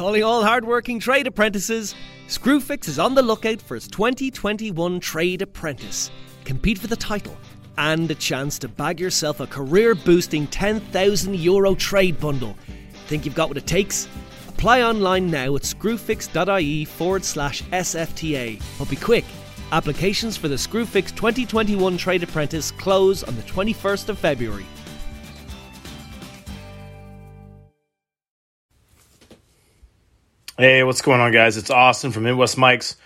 Calling all hardworking trade apprentices, Screwfix is on the lookout for its 2021 Trade Apprentice. Compete for the title and a chance to bag yourself a career boosting 10,000 euro trade bundle. Think you've got what it takes? Apply online now at screwfix.ie forward slash SFTA. But be quick, applications for the Screwfix 2021 Trade Apprentice close on the 21st of February. Hey, what's going on, guys? It's Austin from Midwest Mikes,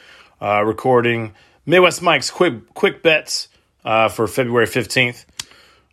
uh, recording Midwest Mikes quick quick bets uh, for February fifteenth.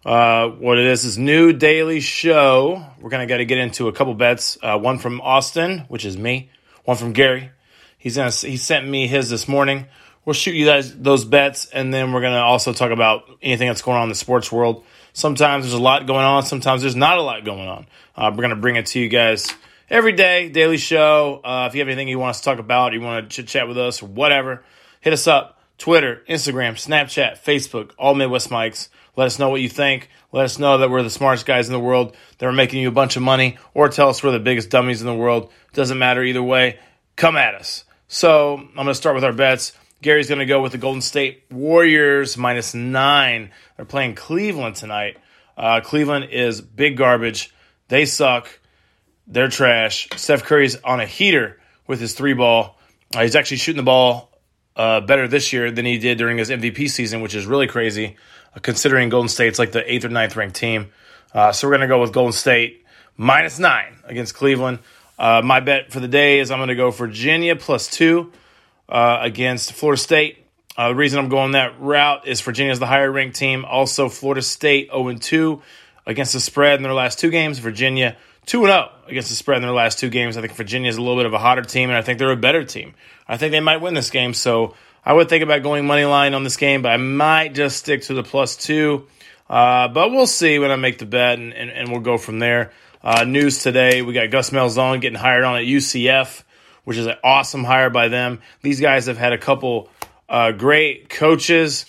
Uh, what it is is new daily show. We're gonna got to get into a couple bets. Uh, one from Austin, which is me. One from Gary. He's gonna he sent me his this morning. We'll shoot you guys those bets, and then we're gonna also talk about anything that's going on in the sports world. Sometimes there's a lot going on. Sometimes there's not a lot going on. Uh, we're gonna bring it to you guys every day, daily show. Uh, if you have anything you want us to talk about, you want to chit chat with us or whatever, hit us up. Twitter, Instagram, Snapchat, Facebook, all Midwest Mikes. Let us know what you think. Let us know that we're the smartest guys in the world, that are making you a bunch of money, or tell us we're the biggest dummies in the world. Doesn't matter either way. Come at us. So I'm going to start with our bets. Gary's going to go with the Golden State Warriors minus nine. They're playing Cleveland tonight. Uh, Cleveland is big garbage. They suck. They're trash. Steph Curry's on a heater with his three ball. Uh, he's actually shooting the ball uh, better this year than he did during his MVP season, which is really crazy uh, considering Golden State's like the eighth or ninth ranked team. Uh, so we're going to go with Golden State minus nine against Cleveland. Uh, my bet for the day is I'm going to go Virginia plus two uh, against Florida State. the reason I'm going that route is Virginia's the higher ranked team. Also, Florida State 0 2 against the spread in their last two games. Virginia 2 0 against the spread in their last two games. I think Virginia is a little bit of a hotter team, and I think they're a better team. I think they might win this game. So I would think about going money line on this game, but I might just stick to the plus two. Uh, but we'll see when I make the bet, and, and, and we'll go from there. Uh, news today we got Gus Malzahn getting hired on at UCF, which is an awesome hire by them. These guys have had a couple uh, great coaches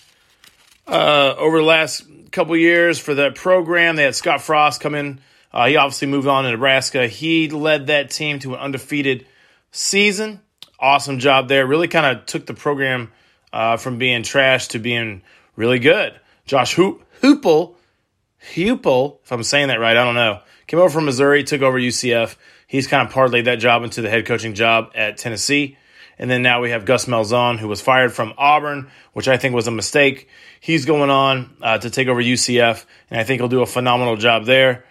uh, over the last couple years for that program. They had Scott Frost come in uh, he obviously moved on to Nebraska. He led that team to an undefeated season. Awesome job there. Really kind of took the program uh, from being trash to being really good. Josh Hoop, Heupel, Heupel, if I'm saying that right, I don't know. Came over from Missouri, took over UCF. He's kind of parlayed that job into the head coaching job at Tennessee. And then now we have Gus Malzahn, who was fired from Auburn, which I think was a mistake. He's going on uh, to take over UCF, and I think he'll do a phenomenal job there.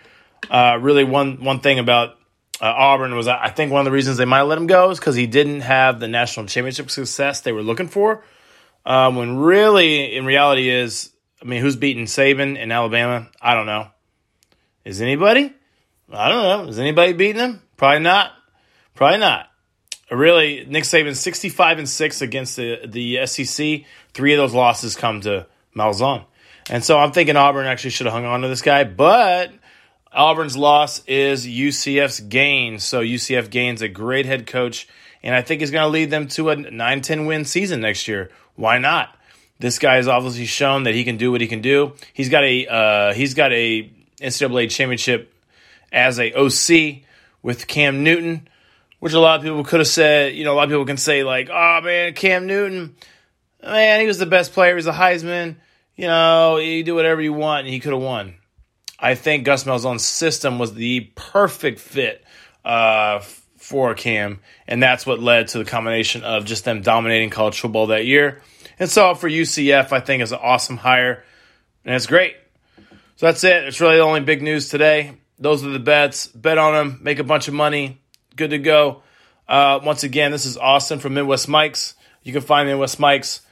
Uh, really, one one thing about uh, Auburn was I think one of the reasons they might let him go is because he didn't have the national championship success they were looking for. Um, when really, in reality, is I mean, who's beating Saban in Alabama? I don't know. Is anybody? I don't know. Is anybody beating him? Probably not. Probably not. Really, Nick Saban sixty five and six against the the SEC. Three of those losses come to Malzahn, and so I'm thinking Auburn actually should have hung on to this guy, but Auburn's loss is UCF's gain. So UCF gains a great head coach, and I think he's going to lead them to a 9 10 win season next year. Why not? This guy has obviously shown that he can do what he can do. He's got a uh, he's got a NCAA championship as a OC with Cam Newton, which a lot of people could have said. You know, a lot of people can say like, "Oh man, Cam Newton, man, he was the best player. He's a Heisman. You know, you do whatever you want, and he could have won." I think Gus Malzahn's system was the perfect fit uh, for Cam, and that's what led to the combination of just them dominating college football that year. And so for UCF, I think is an awesome hire, and it's great. So that's it. It's really the only big news today. Those are the bets. Bet on them, make a bunch of money. Good to go. Uh, once again, this is Austin from Midwest Mikes. You can find Midwest Mikes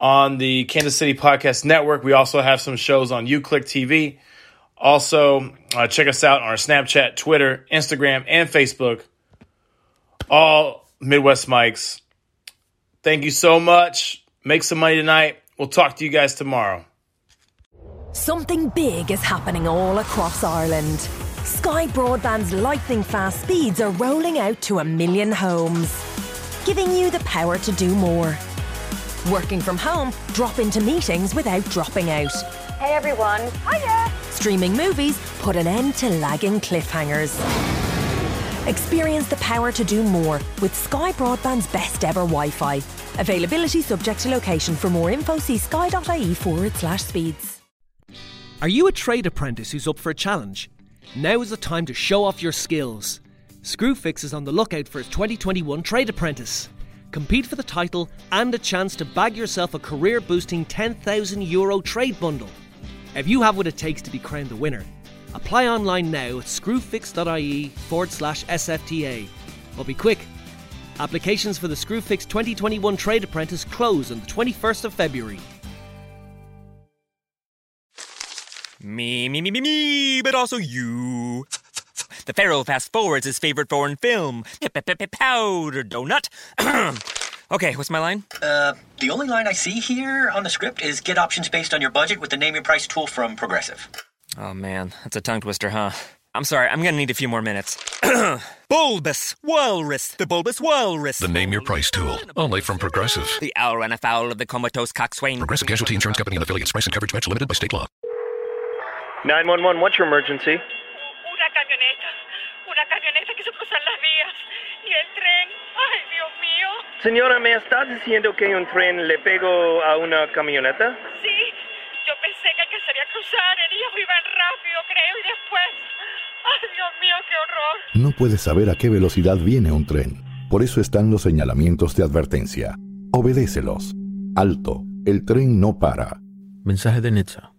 on the Kansas City Podcast Network. We also have some shows on UClick TV. Also, uh, check us out on our Snapchat, Twitter, Instagram, and Facebook. All Midwest Mikes. Thank you so much. Make some money tonight. We'll talk to you guys tomorrow. Something big is happening all across Ireland. Sky Broadband's lightning fast speeds are rolling out to a million homes, giving you the power to do more. Working from home, drop into meetings without dropping out. Hey everyone. Hiya! Streaming movies put an end to lagging cliffhangers. Experience the power to do more with Sky Broadband's best ever Wi Fi. Availability subject to location. For more info, see sky.ie forward slash speeds. Are you a trade apprentice who's up for a challenge? Now is the time to show off your skills. Screwfix is on the lookout for its 2021 Trade Apprentice. Compete for the title and a chance to bag yourself a career boosting €10,000 Euro trade bundle. If you have what it takes to be crowned the winner, apply online now at screwfix.ie forward slash SFTA. But be quick, applications for the Screwfix 2021 Trade Apprentice close on the 21st of February. Me, me, me, me, me, but also you. The Pharaoh fast forwards his favorite foreign film, Powder Donut. okay, what's my line? Uh, the only line I see here on the script is get options based on your budget with the name your price tool from Progressive. Oh man, that's a tongue twister, huh? I'm sorry, I'm gonna need a few more minutes. bulbous Walrus, the Bulbous Walrus. The Name Your Price tool, only from Progressive. The owl ran afoul of the comatose coxswain. Progressive Casualty Insurance Company and affiliates. Price and coverage match limited by state law. 911, what's your emergency? Una camioneta. Una camioneta que se cruzan las vías. Y el tren. Ay, Dios mío. Señora, ¿me estás diciendo que un tren le pegó a una camioneta? Sí, yo pensé que alcanzaría a cruzar. Ellos iban rápido, creo, y después. Ay, Dios mío, qué horror. No puedes saber a qué velocidad viene un tren. Por eso están los señalamientos de advertencia. Obedécelos. Alto. El tren no para. Mensaje de Netza.